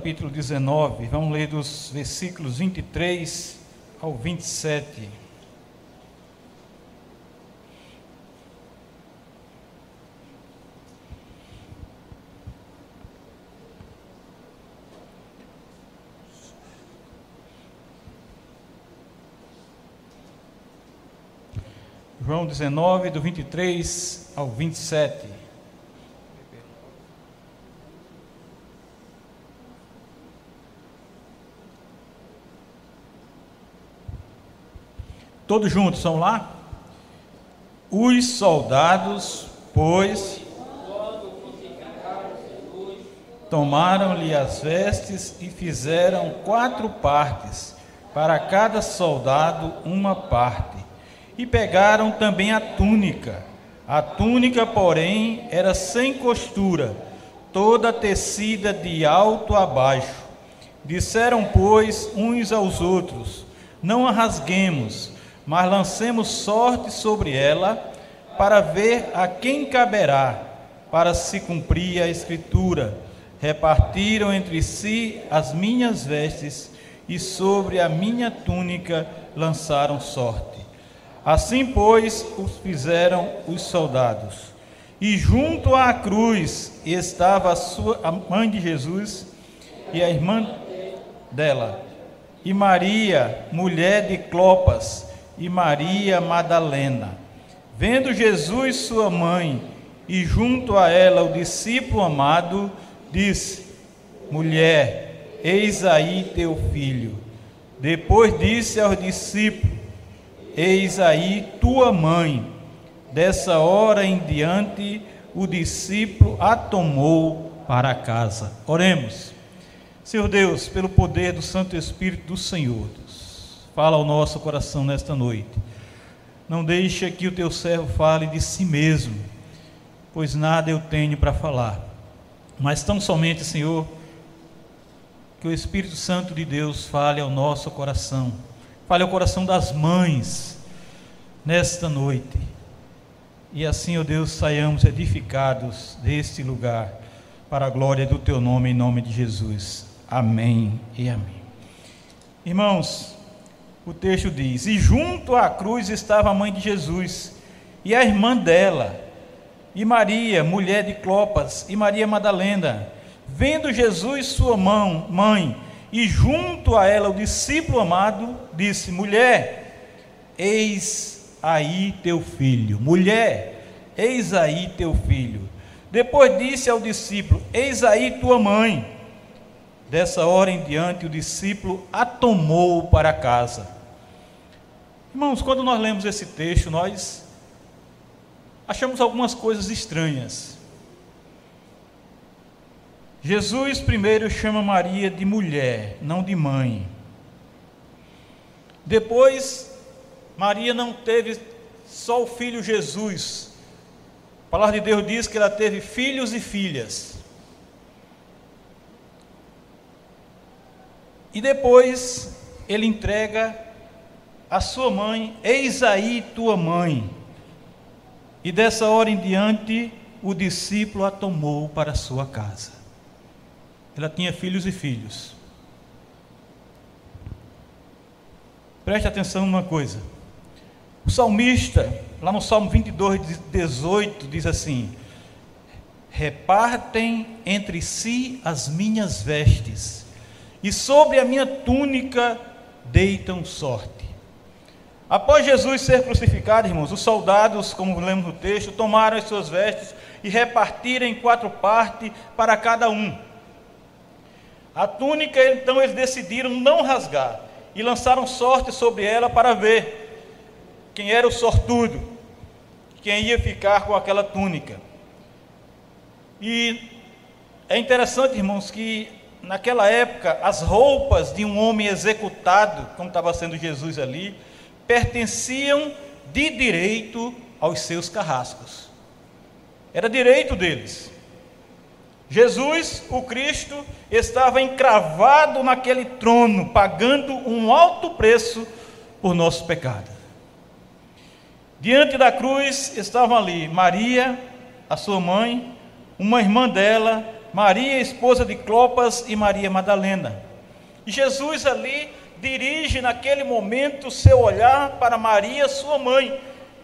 Capítulo 19, vamos ler dos versículos 23 ao 27. João 19, do 23 ao 27. Todos juntos, são lá? Os soldados, pois, tomaram-lhe as vestes e fizeram quatro partes, para cada soldado uma parte e pegaram também a túnica. A túnica, porém, era sem costura, toda tecida de alto a baixo. Disseram, pois, uns aos outros: Não a rasguemos, mas lancemos sorte sobre ela, para ver a quem caberá, para se cumprir a Escritura. Repartiram entre si as minhas vestes, e sobre a minha túnica lançaram sorte. Assim, pois, os fizeram os soldados. E junto à cruz estava a, sua, a mãe de Jesus e a irmã dela, e Maria, mulher de Clopas, e Maria Madalena. Vendo Jesus, sua mãe, e junto a ela o discípulo amado, disse: Mulher, eis aí teu filho. Depois disse aos discípulos: Eis aí tua mãe. Dessa hora em diante, o discípulo a tomou para casa. Oremos. Senhor Deus, pelo poder do Santo Espírito do Senhor, fala ao nosso coração nesta noite. Não deixe que o teu servo fale de si mesmo, pois nada eu tenho para falar. Mas tão somente, Senhor, que o Espírito Santo de Deus fale ao nosso coração Fale ao coração das mães nesta noite. E assim, ó Deus, saiamos edificados deste lugar para a glória do teu nome, em nome de Jesus. Amém e amém. Irmãos, o texto diz: E junto à cruz estava a mãe de Jesus e a irmã dela, e Maria, mulher de Clopas, e Maria Madalena. Vendo Jesus, sua mão, mãe, e junto a ela o discípulo amado disse: Mulher, eis aí teu filho. Mulher, eis aí teu filho. Depois disse ao discípulo: Eis aí tua mãe. Dessa hora em diante, o discípulo a tomou para casa. Irmãos, quando nós lemos esse texto, nós achamos algumas coisas estranhas. Jesus primeiro chama Maria de mulher, não de mãe. Depois, Maria não teve só o filho Jesus. A palavra de Deus diz que ela teve filhos e filhas. E depois ele entrega a sua mãe, eis aí tua mãe. E dessa hora em diante, o discípulo a tomou para sua casa ela tinha filhos e filhos. Preste atenção numa coisa. O salmista, lá no Salmo 22, 18, diz assim: Repartem entre si as minhas vestes, e sobre a minha túnica deitam sorte. Após Jesus ser crucificado, irmãos, os soldados, como lemos no texto, tomaram as suas vestes e repartiram em quatro partes para cada um. A túnica, então, eles decidiram não rasgar e lançaram sorte sobre ela para ver quem era o sortudo, quem ia ficar com aquela túnica. E é interessante, irmãos, que naquela época as roupas de um homem executado, como estava sendo Jesus ali, pertenciam de direito aos seus carrascos. Era direito deles. Jesus, o Cristo, estava encravado naquele trono, pagando um alto preço por nosso pecado. Diante da cruz estavam ali Maria, a sua mãe, uma irmã dela Maria, esposa de Clopas, e Maria Madalena. E Jesus ali dirige naquele momento seu olhar para Maria, sua mãe,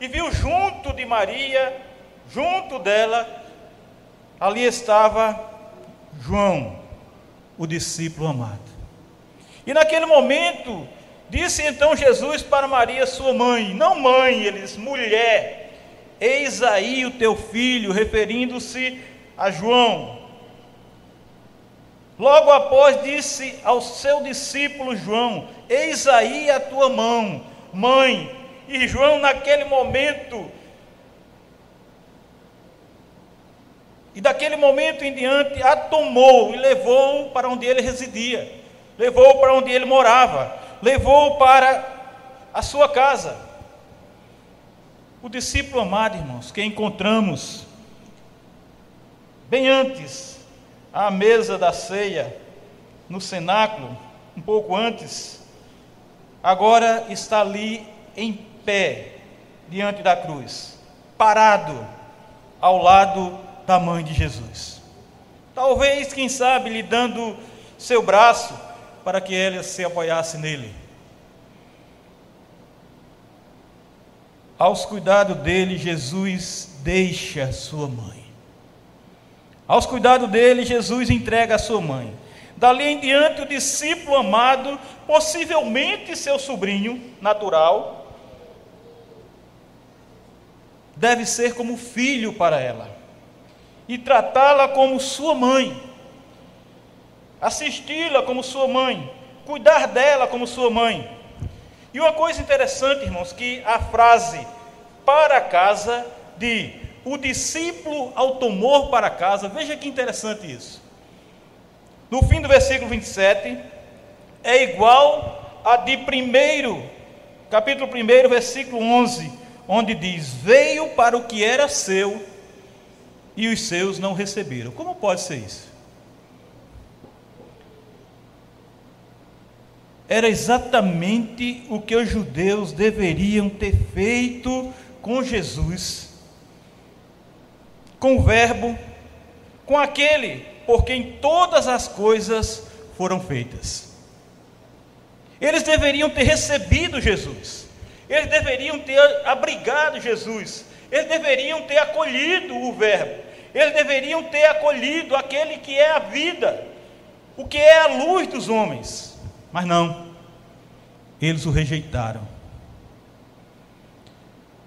e viu junto de Maria, junto dela, ali estava João, o discípulo amado. E naquele momento, disse então Jesus para Maria, sua mãe, não mãe, eles, mulher, eis aí o teu filho, referindo-se a João. Logo após disse ao seu discípulo João: Eis aí a tua mão, mãe. E João, naquele momento, e daquele momento em diante, a tomou e levou para onde ele residia, levou para onde ele morava, levou para a sua casa. O discípulo amado, irmãos, que encontramos bem antes à mesa da ceia, no cenáculo, um pouco antes, agora está ali em pé, diante da cruz, parado ao lado da mãe de Jesus. Talvez, quem sabe, lhe dando seu braço para que ela se apoiasse nele. Aos cuidados dele, Jesus deixa sua mãe. Aos cuidados dele, Jesus entrega a sua mãe. Dali em diante, o discípulo amado, possivelmente seu sobrinho natural, deve ser como filho para ela e tratá-la como sua mãe, assisti-la como sua mãe, cuidar dela como sua mãe. E uma coisa interessante, irmãos, que a frase para casa de o discípulo ao tomor para casa, veja que interessante isso. No fim do versículo 27, é igual a de primeiro, capítulo 1, versículo 11, onde diz: Veio para o que era seu e os seus não receberam. Como pode ser isso? Era exatamente o que os judeus deveriam ter feito com Jesus com o Verbo, com aquele por quem todas as coisas foram feitas. Eles deveriam ter recebido Jesus, eles deveriam ter abrigado Jesus, eles deveriam ter acolhido o Verbo, eles deveriam ter acolhido aquele que é a vida, o que é a luz dos homens, mas não, eles o rejeitaram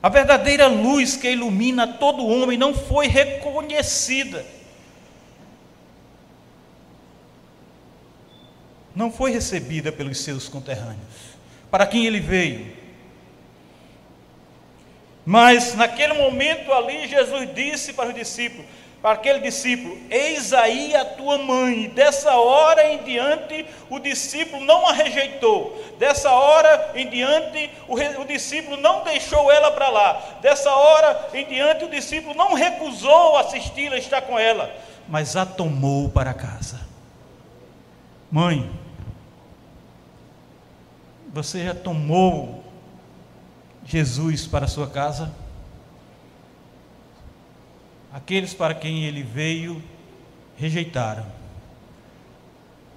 a verdadeira luz que ilumina todo homem não foi reconhecida. Não foi recebida pelos seus conterrâneos, para quem ele veio. Mas naquele momento ali, Jesus disse para os discípulos: para aquele discípulo: Eis aí a tua mãe. Dessa hora em diante, o discípulo não a rejeitou. Dessa hora em diante, o, o discípulo não deixou ela para lá. Dessa hora em diante, o discípulo não recusou assisti-la, estar com ela, mas a tomou para casa. Mãe, você já tomou Jesus para a sua casa? Aqueles para quem ele veio rejeitaram.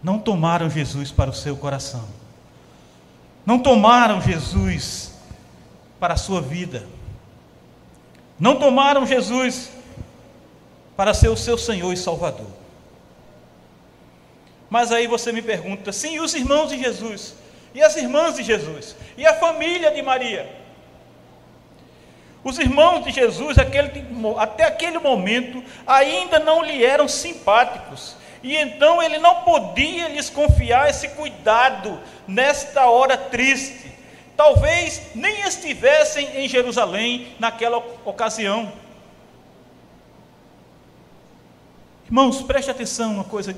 Não tomaram Jesus para o seu coração. Não tomaram Jesus para a sua vida. Não tomaram Jesus para ser o seu Senhor e Salvador. Mas aí você me pergunta: sim, e os irmãos de Jesus? E as irmãs de Jesus? E a família de Maria? Os irmãos de Jesus, aquele, até aquele momento, ainda não lhe eram simpáticos. E então ele não podia lhes confiar esse cuidado nesta hora triste. Talvez nem estivessem em Jerusalém naquela ocasião. Irmãos, preste atenção, uma coisa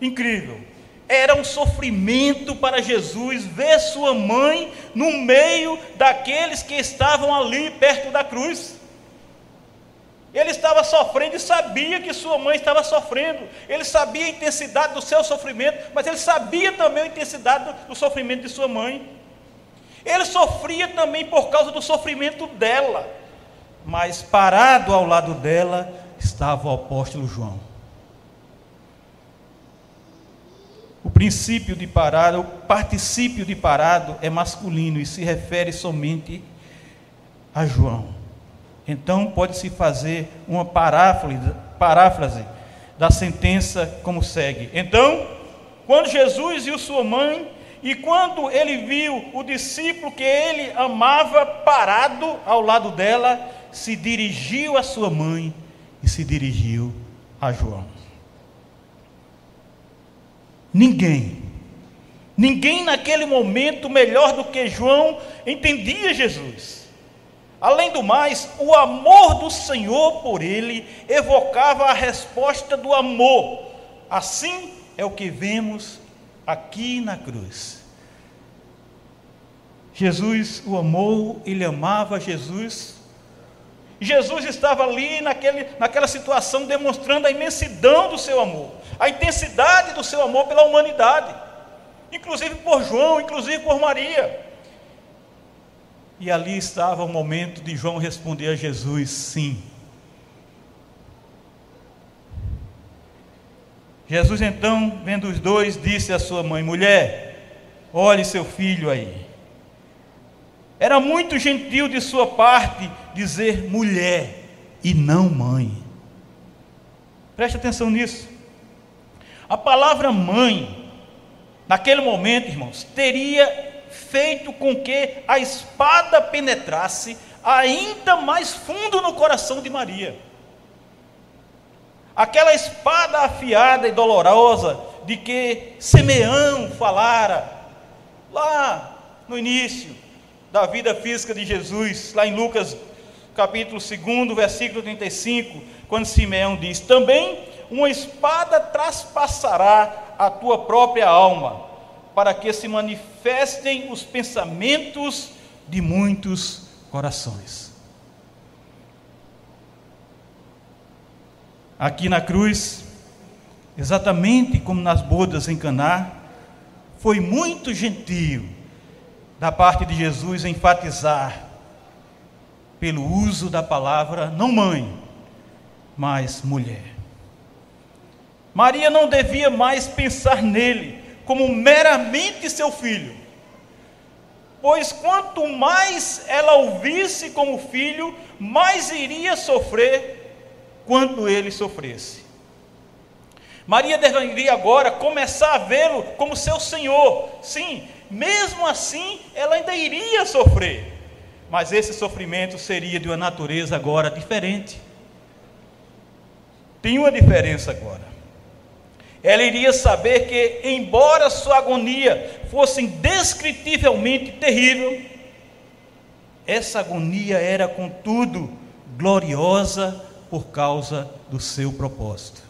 incrível. Era um sofrimento para Jesus ver sua mãe no meio daqueles que estavam ali perto da cruz. Ele estava sofrendo e sabia que sua mãe estava sofrendo. Ele sabia a intensidade do seu sofrimento, mas ele sabia também a intensidade do, sofrimento de sua mãe. Ele sofria também por causa do sofrimento dela. Mas parado ao lado dela estava o apóstolo João. O princípio de parado, o particípio de parado é masculino e se refere somente a João. Então pode-se fazer uma paráfrase, paráfrase da sentença como segue. Então, quando Jesus e sua mãe, e quando ele viu o discípulo que ele amava parado ao lado dela, se dirigiu à sua mãe e se dirigiu a João. Ninguém, ninguém naquele momento melhor do que João entendia Jesus. Além do mais, o amor do Senhor por ele evocava a resposta do amor. Assim é o que vemos aqui na cruz. Jesus o amou, ele amava Jesus. Jesus estava ali naquele, naquela situação demonstrando a imensidão do seu amor, a intensidade do seu amor pela humanidade, inclusive por João, inclusive por Maria. E ali estava o momento de João responder a Jesus: sim. Jesus então, vendo os dois, disse à sua mãe: Mulher, olhe seu filho aí. Era muito gentil de sua parte dizer mulher e não mãe. Preste atenção nisso. A palavra mãe, naquele momento, irmãos, teria feito com que a espada penetrasse ainda mais fundo no coração de Maria. Aquela espada afiada e dolorosa de que Simeão falara lá no início da vida física de Jesus, lá em Lucas capítulo 2, versículo 35, quando Simeão diz: Também uma espada traspassará a tua própria alma para que se manifestem os pensamentos de muitos corações. Aqui na cruz, exatamente como nas bodas em Caná, foi muito gentil da parte de Jesus enfatizar pelo uso da palavra não mãe, mas mulher. Maria não devia mais pensar nele como meramente seu filho. Pois quanto mais ela o visse como filho, mais iria sofrer quanto ele sofresse. Maria deveria agora começar a vê-lo como seu Senhor. Sim, mesmo assim, ela ainda iria sofrer, mas esse sofrimento seria de uma natureza agora diferente. Tem uma diferença agora. Ela iria saber que, embora sua agonia fosse indescritivelmente terrível, essa agonia era, contudo, gloriosa por causa do seu propósito.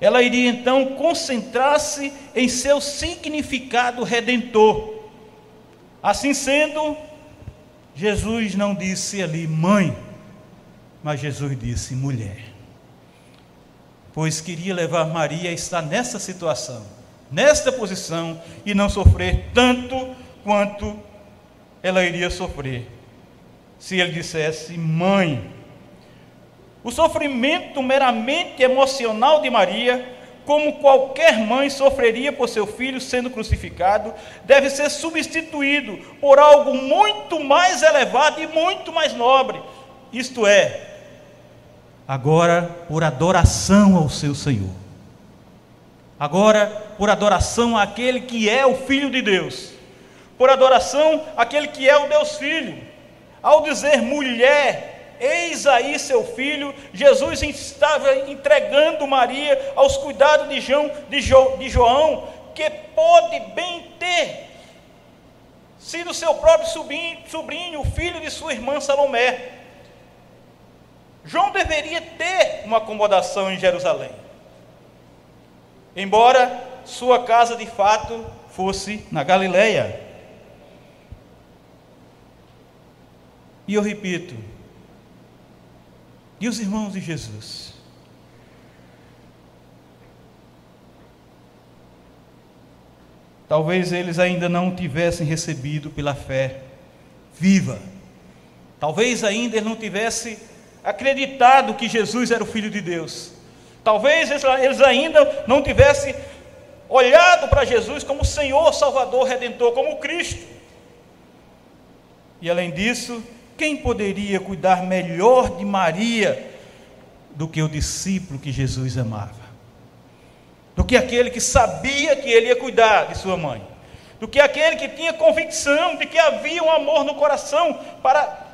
Ela iria então concentrar-se em seu significado redentor. Assim sendo, Jesus não disse ali mãe, mas Jesus disse mulher pois queria levar Maria a estar nessa situação, nesta posição, e não sofrer tanto quanto ela iria sofrer se ele dissesse mãe. O sofrimento meramente emocional de Maria, como qualquer mãe sofreria por seu filho sendo crucificado, deve ser substituído por algo muito mais elevado e muito mais nobre, isto é, agora por adoração ao seu Senhor. Agora por adoração àquele que é o Filho de Deus. Por adoração àquele que é o Deus Filho. Ao dizer mulher, eis aí seu filho, Jesus estava entregando Maria aos cuidados de João, de, jo, de João que pode bem ter sido seu próprio sobrinho, sobrinho, filho de sua irmã Salomé. João deveria ter uma acomodação em Jerusalém. Embora sua casa de fato fosse na Galileia. E eu repito, e os irmãos de Jesus? Talvez eles ainda não tivessem recebido pela fé viva. Talvez ainda ele não tivesse acreditado que Jesus era o Filho de Deus. Talvez eles ainda não tivessem olhado para Jesus como Senhor, Salvador, Redentor, como Cristo. E além disso, quem poderia cuidar melhor de Maria do que o discípulo que Jesus amava? Do que aquele que sabia que ele ia cuidar de sua mãe? Do que aquele que tinha convicção de que havia um amor no coração para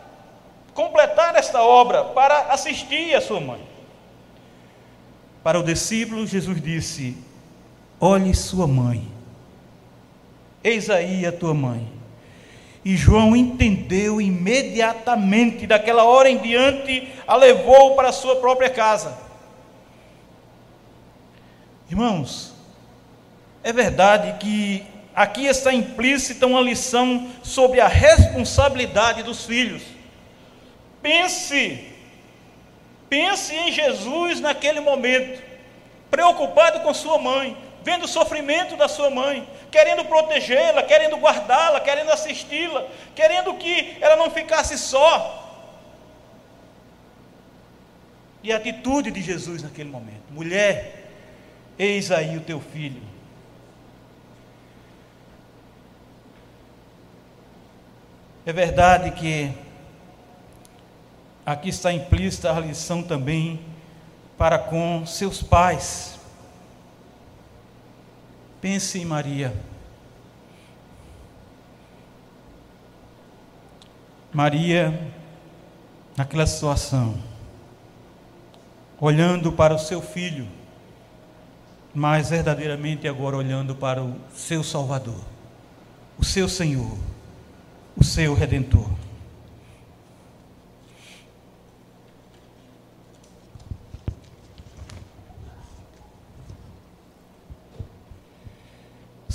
completar esta obra, para assistir a sua mãe? Para o discípulo, Jesus disse: Olhe sua mãe, eis aí a tua mãe. E João entendeu imediatamente, daquela hora em diante, a levou para a sua própria casa. Irmãos, é verdade que aqui está implícita uma lição sobre a responsabilidade dos filhos. Pense Pense em Jesus naquele momento, preocupado com sua mãe, vendo o sofrimento da sua mãe, querendo protegê-la, querendo guardá-la, querendo assisti-la, querendo que ela não ficasse só. E a atitude de Jesus naquele momento: mulher, eis aí o teu filho. É verdade que aqui está implícita a lição também para com seus pais. Pense em Maria. Maria, naquela situação, olhando para o seu filho, mas verdadeiramente agora olhando para o seu Salvador, o seu Senhor, o seu Redentor.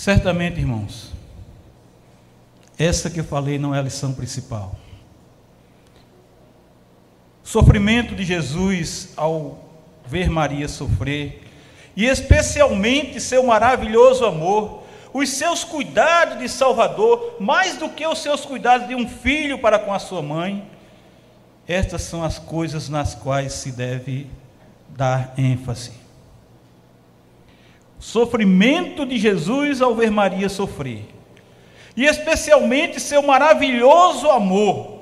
Certamente, irmãos, essa que eu falei não é a lição principal. Sofrimento de Jesus ao ver Maria sofrer, e especialmente seu maravilhoso amor, os seus cuidados de Salvador, mais do que os seus cuidados de um filho para com a sua mãe, estas são as coisas nas quais se deve dar ênfase sofrimento de Jesus ao ver Maria sofrer, e especialmente seu maravilhoso amor,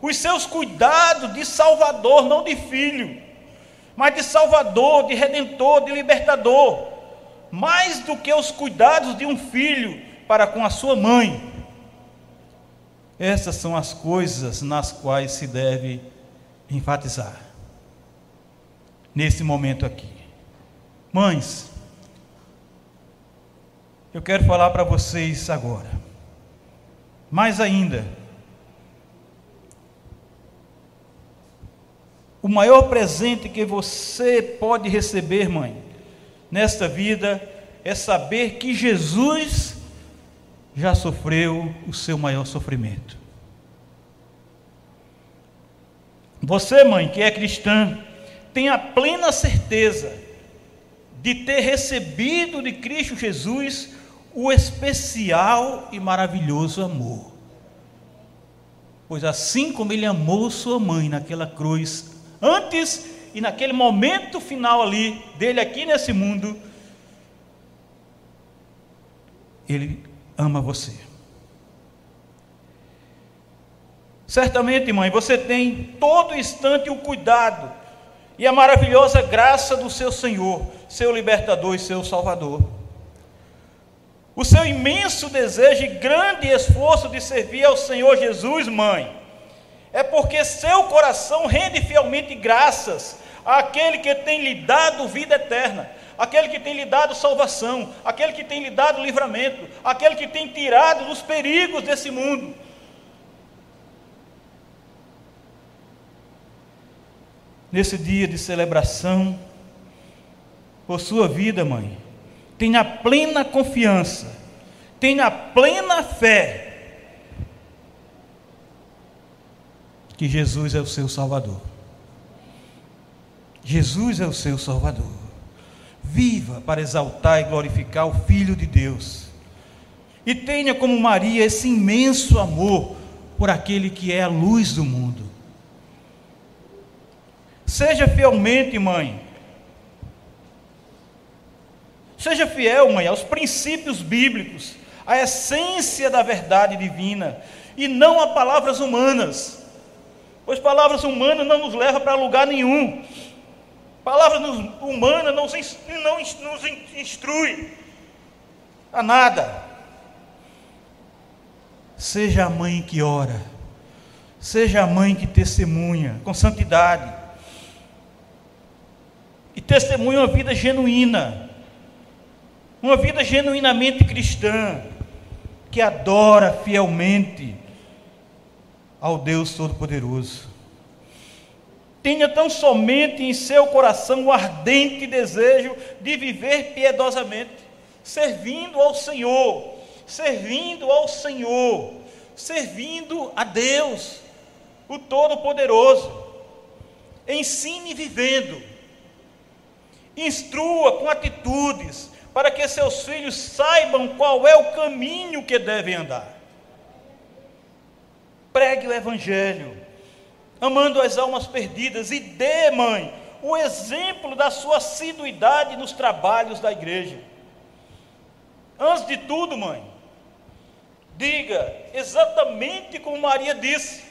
os seus cuidados de Salvador, não de filho, mas de Salvador, de Redentor, de Libertador, mais do que os cuidados de um filho para com a sua mãe. Essas são as coisas nas quais se deve enfatizar, nesse momento aqui. Mães, eu quero falar para vocês agora. Mais ainda, o maior presente que você pode receber, mãe, nesta vida, é saber que Jesus já sofreu o seu maior sofrimento. Você, mãe, que é cristã, tem a plena certeza de ter recebido de Cristo Jesus o especial e maravilhoso amor. Pois assim como ele amou sua mãe naquela cruz, antes e naquele momento final ali dele aqui nesse mundo, ele ama você. Certamente, mãe, você tem todo instante o cuidado e a maravilhosa graça do seu Senhor, seu libertador e seu salvador o seu imenso desejo e grande esforço de servir ao Senhor Jesus, mãe, é porque seu coração rende fielmente graças àquele que tem lhe dado vida eterna, aquele que tem lhe dado salvação, aquele que tem lhe dado livramento, aquele que tem tirado dos perigos desse mundo. Nesse dia de celebração, por sua vida, mãe, tenha plena confiança, tenha plena fé que Jesus é o seu Salvador. Jesus é o seu Salvador. Viva para exaltar e glorificar o Filho de Deus. E tenha como Maria esse imenso amor por aquele que é a luz do mundo. Seja fielmente, mãe, Seja fiel, mãe, aos princípios bíblicos, à essência da verdade divina, e não a palavras humanas, pois palavras humanas não nos levam para lugar nenhum. Palavras humanas não, não nos instrui a nada. Seja a mãe que ora, seja a mãe que testemunha com santidade, e testemunha uma vida genuína, uma vida genuinamente cristã, que adora fielmente ao Deus Todo-Poderoso. Tenha tão somente em seu coração o ardente desejo de viver piedosamente, servindo ao Senhor, servindo ao Senhor, servindo a Deus, o Todo-Poderoso. Ensine vivendo, instrua com atitudes, para que seus filhos saibam qual é o caminho que devem andar. Pregue o Evangelho, amando as almas perdidas, e dê, mãe, o exemplo da sua assiduidade nos trabalhos da igreja. Antes de tudo, mãe, diga exatamente como Maria disse: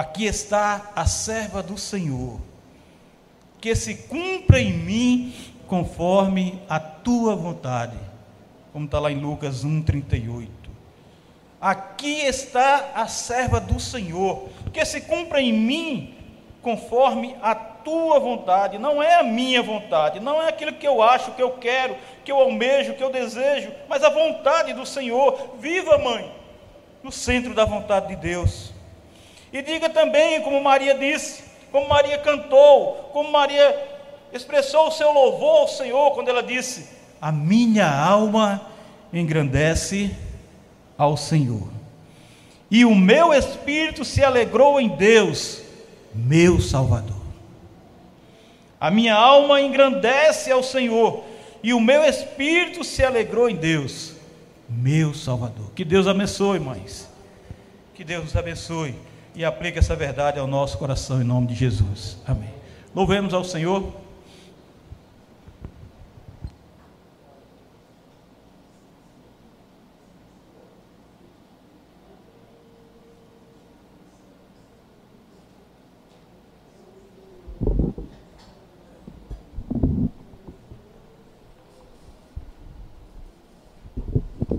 Aqui está a serva do Senhor, que se cumpra em mim conforme a tua vontade. Como está lá em Lucas 1,38. Aqui está a serva do Senhor, que se cumpra em mim conforme a tua vontade, não é a minha vontade, não é aquilo que eu acho, que eu quero, que eu almejo, que eu desejo, mas a vontade do Senhor. Viva, mãe, no centro da vontade de Deus. E diga também, como Maria disse, como Maria cantou, como Maria expressou o seu louvor ao Senhor quando ela disse: A minha alma engrandece ao Senhor, e o meu espírito se alegrou em Deus, meu Salvador. A minha alma engrandece ao Senhor, e o meu espírito se alegrou em Deus, meu Salvador. Que Deus abençoe, mães. Que Deus nos abençoe e aplique essa verdade ao nosso coração em nome de Jesus. Amém. Louvemos ao Senhor.